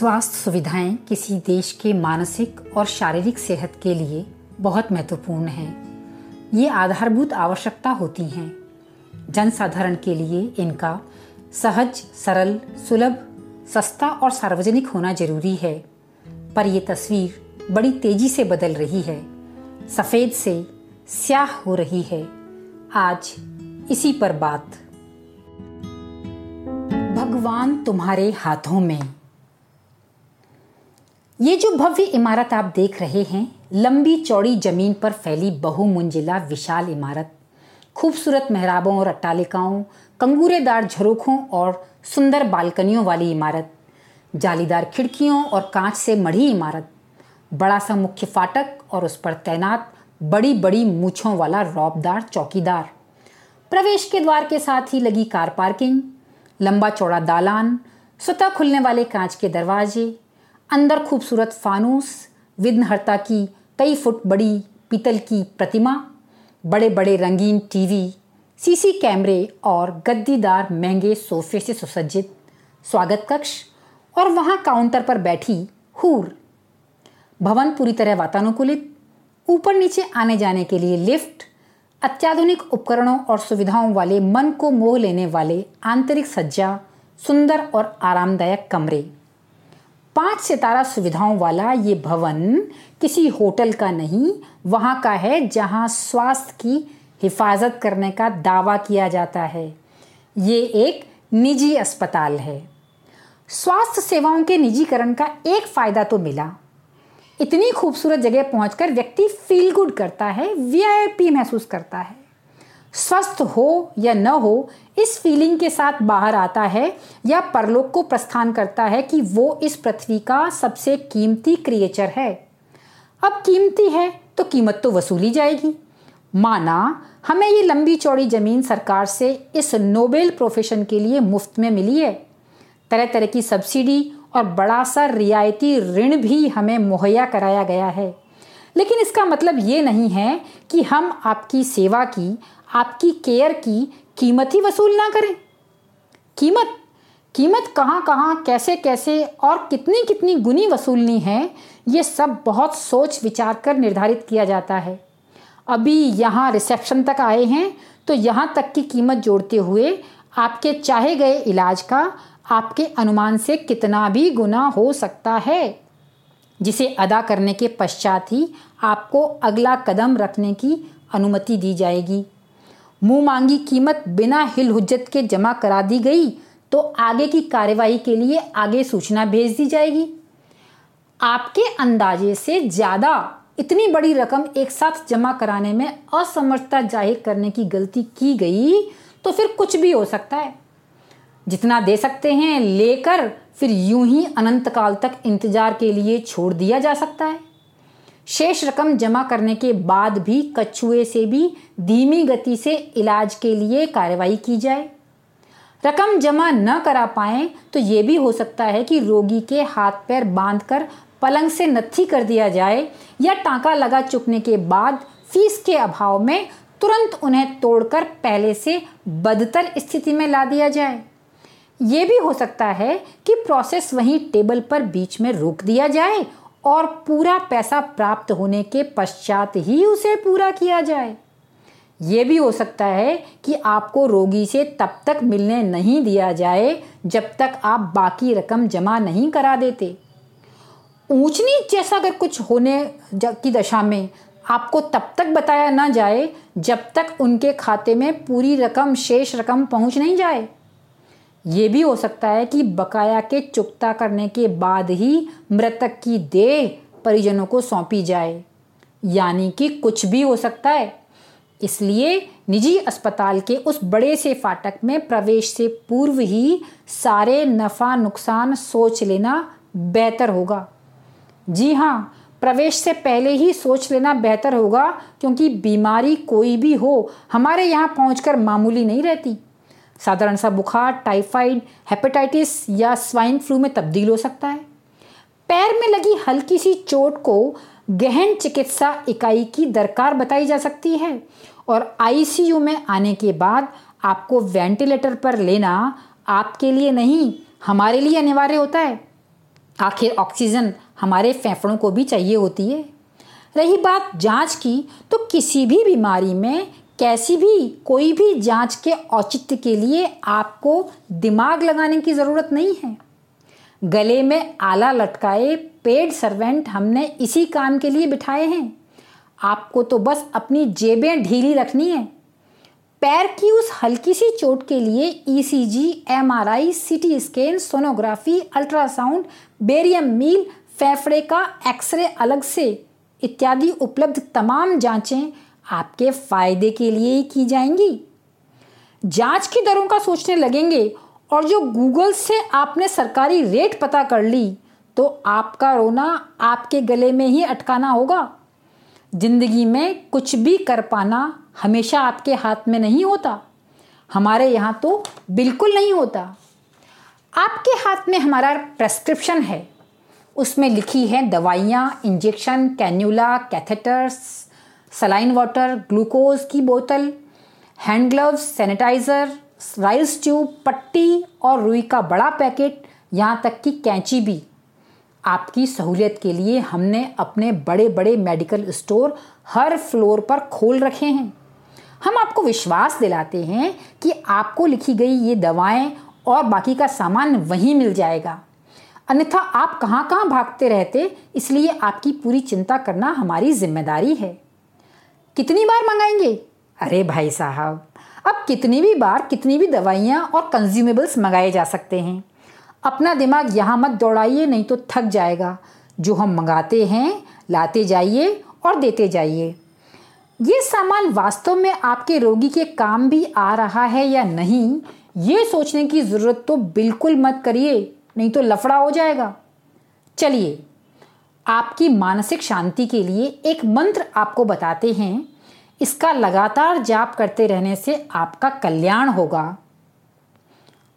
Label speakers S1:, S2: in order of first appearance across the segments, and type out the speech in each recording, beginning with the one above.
S1: स्वास्थ्य सुविधाएँ किसी देश के मानसिक और शारीरिक सेहत के लिए बहुत महत्वपूर्ण हैं। ये आधारभूत आवश्यकता होती हैं। जनसाधारण के लिए इनका सहज, सरल, सुलभ, सस्ता और सार्वजनिक होना ज़रूरी है। पर यह तस्वीर बड़ी तेज़ी से बदल रही है। सफ़ेद से स्याह हो रही है। आज इसी पर बात। भगवान तुम्हारे हाथों में। ये जो भव्य इमारत आप देख रहे हैं, लंबी चौड़ी ज़मीन पर फैली बहुमंजिला विशाल इमारत। खूबसूरत मेहराबों और अट्टालिकाओं, कंगूरेदार झरोखों और सुंदर बालकनियों वाली इमारत, जालीदार खिड़कियों और कांच से मढ़ी इमारत, बड़ा सा मुख्य फाटक और उस पर तैनात बड़ी बड़ी मूछों वाला रौबदार चौकीदार। प्रवेश के द्वार के साथ ही लगी कार पार्किंग, लंबा चौड़ा दालान, स्वतः खुलने वाले कांच के दरवाजे अंदर खूबसूरत फानूस, विघ्नहर्ता की कई फुट बड़ी पीतल की प्रतिमा बड़े बड़े रंगीन टीवी, सीसी कैमरे और गद्दीदार महँगे सोफे से सुसज्जित स्वागत कक्ष और वहाँ काउंटर पर बैठी हूर। भवन पूरी तरह वातानुकूलित, ऊपर नीचे आने जाने के लिए लिफ्ट, अत्याधुनिक उपकरणों और सुविधाओं वाले मन को मोह लेने वाले आंतरिक सज्जा, सुंदर और आरामदायक कमरे। पाँच सितारा सुविधाओं वाला ये भवन किसी होटल का नहीं, वहाँ का है जहाँ स्वास्थ्य की हिफाजत करने का दावा किया जाता है। ये एक निजी अस्पताल है। स्वास्थ्य सेवाओं के निजीकरण का एक फ़ायदा तो मिला। इतनी खूबसूरत जगह पहुंचकर व्यक्ति फील गुड करता है वीआईपी महसूस करता है। स्वस्थ हो या न हो, इस फीलिंग के साथ बाहर आता है या परलोक को प्रस्थान करता है कि वो इस पृथ्वी का सबसे कीमती क्रिएचर है। अब कीमती है तो कीमत तो वसूली जाएगी। माना, हमें ये लंबी चौड़ी ज़मीन सरकार से इस नोबेल प्रोफेशन के लिए मुफ़्त में मिली है। तरह तरह की सब्सिडी और बड़ा सा रियायती ऋण भी हमें मुहैया कराया गया है। लेकिन इसका मतलब ये नहीं है कि हम आपकी सेवा की आपकी केयर की कीमत ही वसूल ना करें। कीमत कीमत कहाँ कहाँ, कैसे कैसे और कितनी कितनी गुनी वसूलनी है, ये सब बहुत सोच विचार कर निर्धारित किया जाता है। अभी यहाँ रिसेप्शन तक आए हैं तो यहाँ तक की कीमत जोड़ते हुए आपके चाहे गए इलाज का आपके अनुमान से कितना भी गुना हो सकता है, जिसे अदा करने के पश्चात ही आपको अगला कदम रखने की अनुमति दी जाएगी। मुँह मांगी कीमत बिना हिल हुज्जत के जमा करा दी गई तो आगे की कार्यवाही के लिए आगे सूचना भेज दी जाएगी। आपके अंदाजे से ज़्यादा इतनी बड़ी रकम एक साथ जमा कराने में असमर्थता ज़ाहिर करने की गलती की गई तो फिर कुछ भी हो सकता है। जितना दे सकते हैं, लेकर फिर यूँ ही अनंत काल तक इंतज़ार के लिए छोड़ दिया जा सकता है। शेष रकम जमा करने के बाद भी कछुए से भी धीमी गति से इलाज के लिए कार्रवाई की जाए। रकम जमा न करा पाए तो ये भी हो सकता है कि रोगी के हाथ पैर बांधकर पलंग से नत्थी कर दिया जाए या टांका लगा चुकने के बाद फ़ीस के अभाव में तुरंत उन्हें तोड़कर पहले से बदतर स्थिति में ला दिया जाए। ये भी हो सकता है कि प्रोसेस वहीं टेबल पर बीच में रोक दिया जाए और पूरा पैसा प्राप्त होने के पश्चात ही उसे पूरा किया जाए। ये भी हो सकता है कि आपको रोगी से तब तक मिलने नहीं दिया जाए, जब तक आप बाकी रकम जमा नहीं करा देते। ऊंच नीच जैसा अगर कुछ होने की दशा में आपको तब तक बताया ना जाए, जब तक उनके खाते में पूरी रकम, शेष रकम पहुँच नहीं जाए। ये भी हो सकता है कि बकाया के चुकता करने के बाद ही मृतक की देह परिजनों को सौंपी जाए। यानी कि कुछ भी हो सकता है। इसलिए निजी अस्पताल के उस बड़े से फाटक में प्रवेश से पूर्व ही सारे नफ़ा नुकसान सोच लेना बेहतर होगा। जी हाँ प्रवेश से पहले ही सोच लेना बेहतर होगा, क्योंकि बीमारी कोई भी हो, हमारे यहाँ पहुँच मामूली नहीं रहती। साधारण सा बुखार, टाइफाइड, हेपेटाइटिस या स्वाइन फ्लू में तब्दील हो सकता है। पैर में लगी हल्की सी चोट को गहन चिकित्सा इकाई की दरकार बताई जा सकती है और आईसीयू में आने के बाद आपको वेंटिलेटर पर लेना आपके लिए नहीं, हमारे लिए अनिवार्य होता है। आखिर ऑक्सीजन हमारे फेफड़ों को भी चाहिए होती है। रही बात जाँच की तो किसी भी बीमारी में कैसी भी कोई भी जाँच के औचित्य के लिए आपको दिमाग लगाने की ज़रूरत नहीं है। गले में आला लटकाए पेड सर्वेंट हमने इसी काम के लिए बिठाए हैं। आपको तो बस अपनी जेबें ढीली रखनी है। पैर की उस हल्की सी चोट के लिए ECG, MRI, CT scan sonography ultrasound barium meal फेफड़े का एक्सरे अलग से इत्यादि उपलब्ध तमाम जांचें आपके फ़ायदे के लिए ही की जाएँगी। जाँच की दरों का सोचने लगेंगे और जो गूगल से आपने सरकारी रेट पता कर ली तो आपका रोना आपके गले में ही अटकाना होगा। ज़िंदगी में कुछ भी कर पाना हमेशा आपके हाथ में नहीं होता। हमारे यहाँ तो बिल्कुल नहीं होता। आपके हाथ में हमारा प्रेस्क्रिप्शन है। उसमें लिखी है दवाइयाँ injection cannula catheters saline water glucose की बोतल hand gloves sanitizer Ryle's tube पट्टी और रुई का बड़ा पैकेट, यहाँ तक कि कैंची भी। आपकी सहूलियत के लिए हमने अपने बड़े बड़े मेडिकल स्टोर हर फ्लोर पर खोल रखे हैं। हम आपको विश्वास दिलाते हैं कि आपको लिखी गई ये दवाएँ और बाकी का सामान वहीं मिल जाएगा। अन्यथा आप कहाँ कहाँ भागते रहते, इसलिए आपकी पूरी चिंता करना हमारी ज़िम्मेदारी है। कितनी बार मंगाएँगे? अरे भाई साहब, अब कितनी भी बार कितनी भी दवाइयाँ और कंज्यूमेबल्स मंगाए जा सकते हैं। अपना दिमाग यहाँ मत दौड़ाइए, नहीं तो थक जाएगा। जो हम मंगाते हैं, लाते जाइए और देते जाइए। ये सामान वास्तव में आपके रोगी के काम भी आ रहा है या नहीं, ये सोचने की ज़रूरत तो बिल्कुल मत करिए, नहीं तो लफड़ा हो जाएगा। चलिए आपकी मानसिक शांति के लिए एक मंत्र आपको बताते हैं। इसका लगातार जाप करते रहने से आपका कल्याण होगा।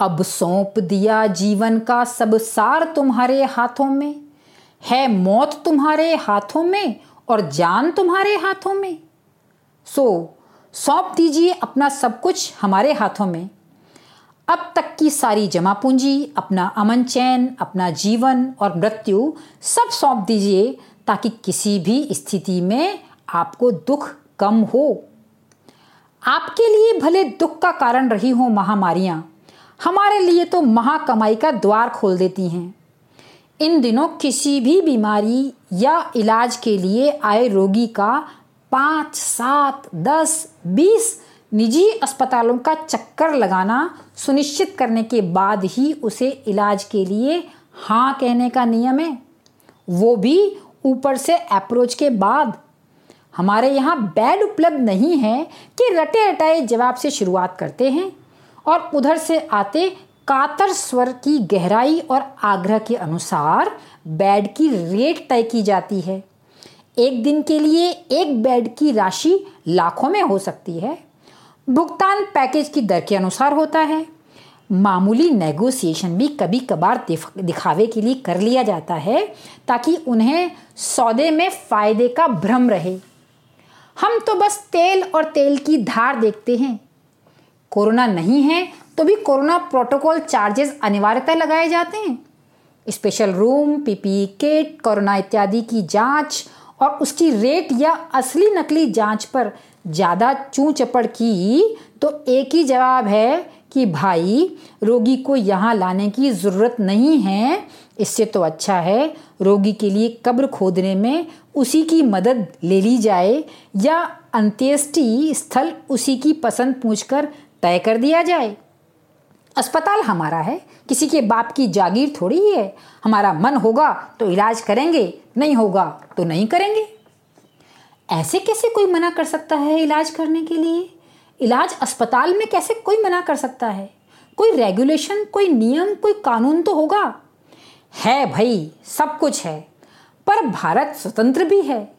S1: अब सौंप दिया जीवन का सब सार तुम्हारे हाथों में। है मौत तुम्हारे हाथों में और जान तुम्हारे हाथों में। सो, सौंप दीजिए अपना सब कुछ हमारे हाथों में। अब तक की सारी जमा पूंजी, अपना अमन चैन, अपना जीवन और मृत्यु सब सौंप दीजिए ताकि किसी भी स्थिति में आपको दुख कम हो। आपके लिए भले दुख का कारण रही हो महामारियाँ, हमारे लिए तो महाकमाई का द्वार खोल देती हैं। इन दिनों किसी भी बीमारी या इलाज के लिए आए रोगी का पाँच, सात, दस, बीस निजी अस्पतालों का चक्कर लगाना सुनिश्चित करने के बाद ही उसे इलाज के लिए हाँ कहने का नियम है। वो भी ऊपर से अप्रोच के बाद। हमारे यहाँ बेड उपलब्ध नहीं है कि रटे रटाए जवाब से शुरुआत करते हैं और उधर से आते कातर स्वर की गहराई और आग्रह के अनुसार बेड की रेट तय की जाती है। एक दिन के लिए एक बेड की राशि लाखों में हो सकती है। भुगतान पैकेज की दर के अनुसार होता है। मामूली नेगोशिएशन भी कभी कभार दिखावे के लिए कर लिया जाता है, ताकि उन्हें सौदे में फ़ायदे का भ्रम रहे। हम तो बस तेल और तेल की धार देखते हैं। कोरोना नहीं है तो भी कोरोना प्रोटोकॉल चार्जेस अनिवार्यता लगाए जाते हैं। Special room PPE kit, corona इत्यादि की जाँच और उसकी रेट या असली नकली जाँच पर ज़्यादा चूँ चपड़ की तो एक ही जवाब है कि भाई, रोगी को यहाँ लाने की ज़रूरत नहीं है। इससे तो अच्छा है, रोगी के लिए कब्र खोदने में उसी की मदद ले ली जाए या अंत्येष्टि स्थल उसी की पसंद पूछकर तय कर दिया जाए। अस्पताल हमारा है, किसी के बाप की जागीर थोड़ी ही है। हमारा मन होगा तो इलाज करेंगे, नहीं होगा तो नहीं करेंगे। ऐसे कैसे कोई मना कर सकता है इलाज करने के लिए? इलाज अस्पताल में कैसे कोई मना कर सकता है? कोई रेगुलेशन कोई नियम, कोई कानून तो होगा? है भाई, सब कुछ है, पर भारत स्वतंत्र भी है।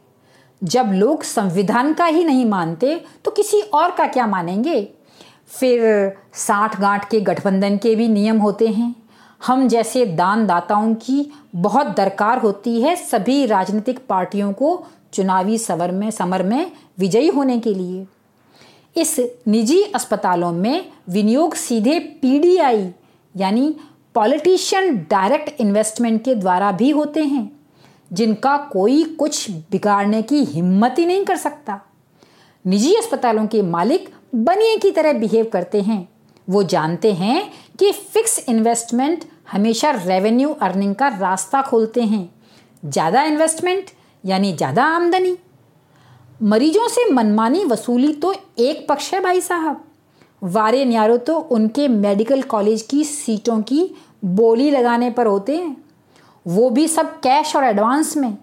S1: जब लोग संविधान का ही नहीं मानते तो किसी और का क्या मानेंगे? फिर साठ गांठ के गठबंधन के भी नियम होते हैं। हम जैसे दानदाताओं की बहुत दरकार होती है सभी राजनीतिक पार्टियों को चुनावी सवर में, समर में विजयी होने के लिए। इस निजी अस्पतालों में विनियोग सीधे पीडीआई, यानी पॉलिटिशियन डायरेक्ट इन्वेस्टमेंट के द्वारा भी होते हैं, जिनका कोई कुछ बिगाड़ने की हिम्मत ही नहीं कर सकता। निजी अस्पतालों के मालिक बनिए की तरह बिहेव करते हैं। वो जानते हैं कि फिक्स इन्वेस्टमेंट हमेशा रेवेन्यू अर्निंग का रास्ता खोलते हैं। ज़्यादा इन्वेस्टमेंट यानी ज़्यादा आमदनी। मरीजों से मनमानी वसूली तो एक पक्ष है भाई साहब। वारे न्यारो तो उनके मेडिकल कॉलेज की सीटों की बोली लगाने पर होते हैं। वो भी सब कैश और एडवांस में।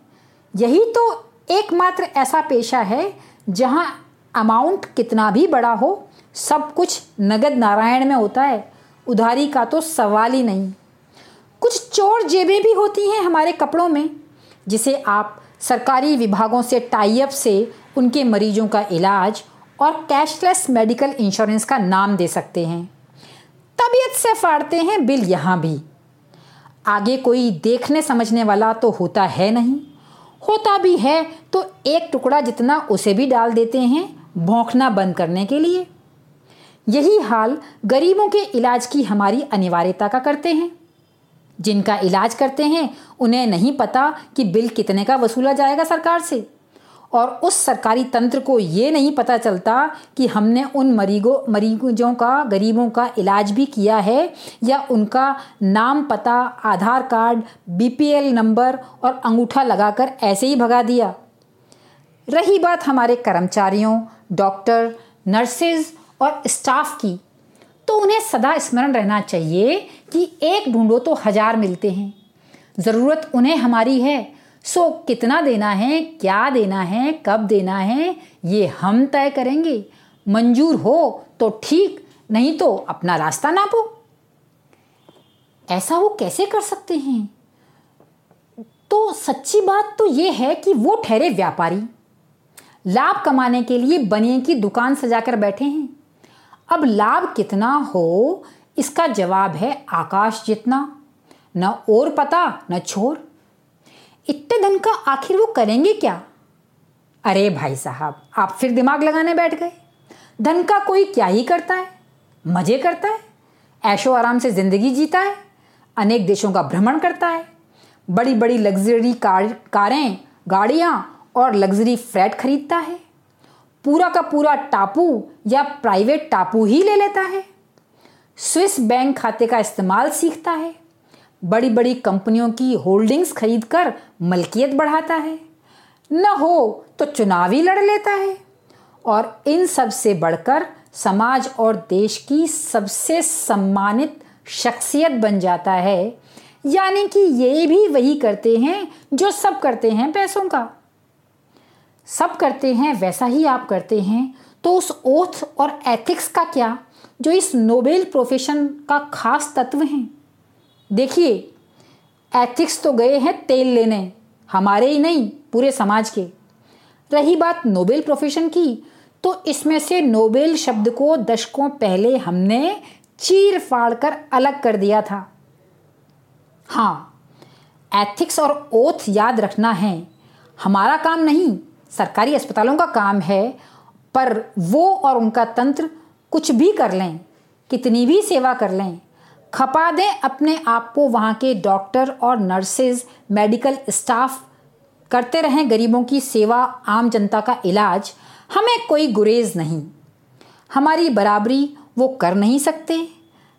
S1: यही तो एकमात्र ऐसा पेशा है जहाँ अमाउंट कितना भी बड़ा हो, सब कुछ नगद नारायण में होता है। उधारी का तो सवाल ही नहीं। कुछ चोर जेबें भी होती हैं हमारे कपड़ों में, जिसे आप सरकारी विभागों से टाइप से उनके मरीजों का इलाज और कैशलेस मेडिकल इंश्योरेंस का नाम दे सकते हैं। तबीयत से फाड़ते हैं बिल यहाँ भी। आगे कोई देखने समझने वाला तो होता है नहीं। होता भी है तो एक टुकड़ा जितना उसे भी डाल देते हैं भौंकना बंद करने के लिए। यही हाल गरीबों के इलाज की हमारी अनिवार्यता का करते हैं। जिनका इलाज करते हैं, उन्हें नहीं पता कि बिल कितने का वसूला जाएगा सरकार से। और उस सरकारी तंत्र को ये नहीं पता चलता कि हमने उन मरीजों मरीजों का, गरीबों का इलाज भी किया है या उनका नाम पता, आधार कार्ड, बीपीएल नंबर और अंगूठा लगाकर ऐसे ही भगा दिया। रही बात हमारे कर्मचारियों, डॉक्टर नर्सेज और स्टाफ की तो उन्हें सदा स्मरण रहना चाहिए कि एक ढूंढो तो हज़ार मिलते हैं। ज़रूरत उन्हें हमारी है। सो कितना देना है, क्या देना है, कब देना है, ये हम तय करेंगे। मंजूर हो तो ठीक, नहीं तो अपना रास्ता नापो। ऐसा वो कैसे कर सकते हैं? तो सच्ची बात तो ये है कि वो ठहरे व्यापारी। लाभ कमाने के लिए बनिए की दुकान सजाकर बैठे हैं। अब लाभ कितना हो, इसका जवाब है आकाश जितना। न और पता, न छोर। इतने धन का आखिर वो करेंगे क्या? अरे भाई साहब, आप फिर दिमाग लगाने बैठ गए। धन का कोई क्या ही करता है? मज़े करता है? ऐशो आराम से ज़िंदगी जीता है? अनेक देशों का भ्रमण करता है? बड़ी बड़ी लग्जरी कार, कारें, गाड़ियाँ और लग्जरी फ्लैट खरीदता है? पूरा का पूरा टापू या प्राइवेट टापू ही ले लेता है। स्विस बैंक खाते का इस्तेमाल सीखता है। बड़ी बड़ी कंपनियों की होल्डिंग्स खरीदकर मलकियत बढ़ाता है। न हो तो चुनाव लड़ लेता है। और इन सबसे बढ़कर समाज और देश की सबसे सम्मानित शख्सियत बन जाता है। यानी कि ये भी वही करते हैं जो सब करते हैं पैसों का। सब करते हैं, वैसा ही आप करते हैं तो उस ओथ और एथिक्स का क्या? जो इस नोबेल प्रोफेशन का खास तत्व हैं। देखिए एथिक्स तो गए हैं तेल लेने, हमारे ही नहीं, पूरे समाज के। रही बात नोबेल प्रोफेशन की तो इसमें से नोबेल शब्द को दशकों पहले हमने चीर फाड़ कर अलग कर दिया था। हाँ एथिक्स और ओथ याद रखना है। हमारा काम नहीं सरकारी अस्पतालों का काम है, पर वो और उनका तंत्र कुछ भी कर लें, कितनी भी सेवा कर लें, खपा दें अपने आप को वहाँ के डॉक्टर और नर्सेज मेडिकल स्टाफ, करते रहें गरीबों की सेवा, आम जनता का इलाज, हमें कोई गुरेज नहीं। हमारी बराबरी वो कर नहीं सकते।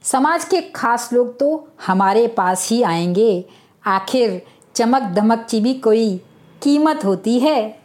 S1: समाज के खास लोग तो हमारे पास ही आएँगे। आखिर चमक धमक की भी कोई कीमत होती है?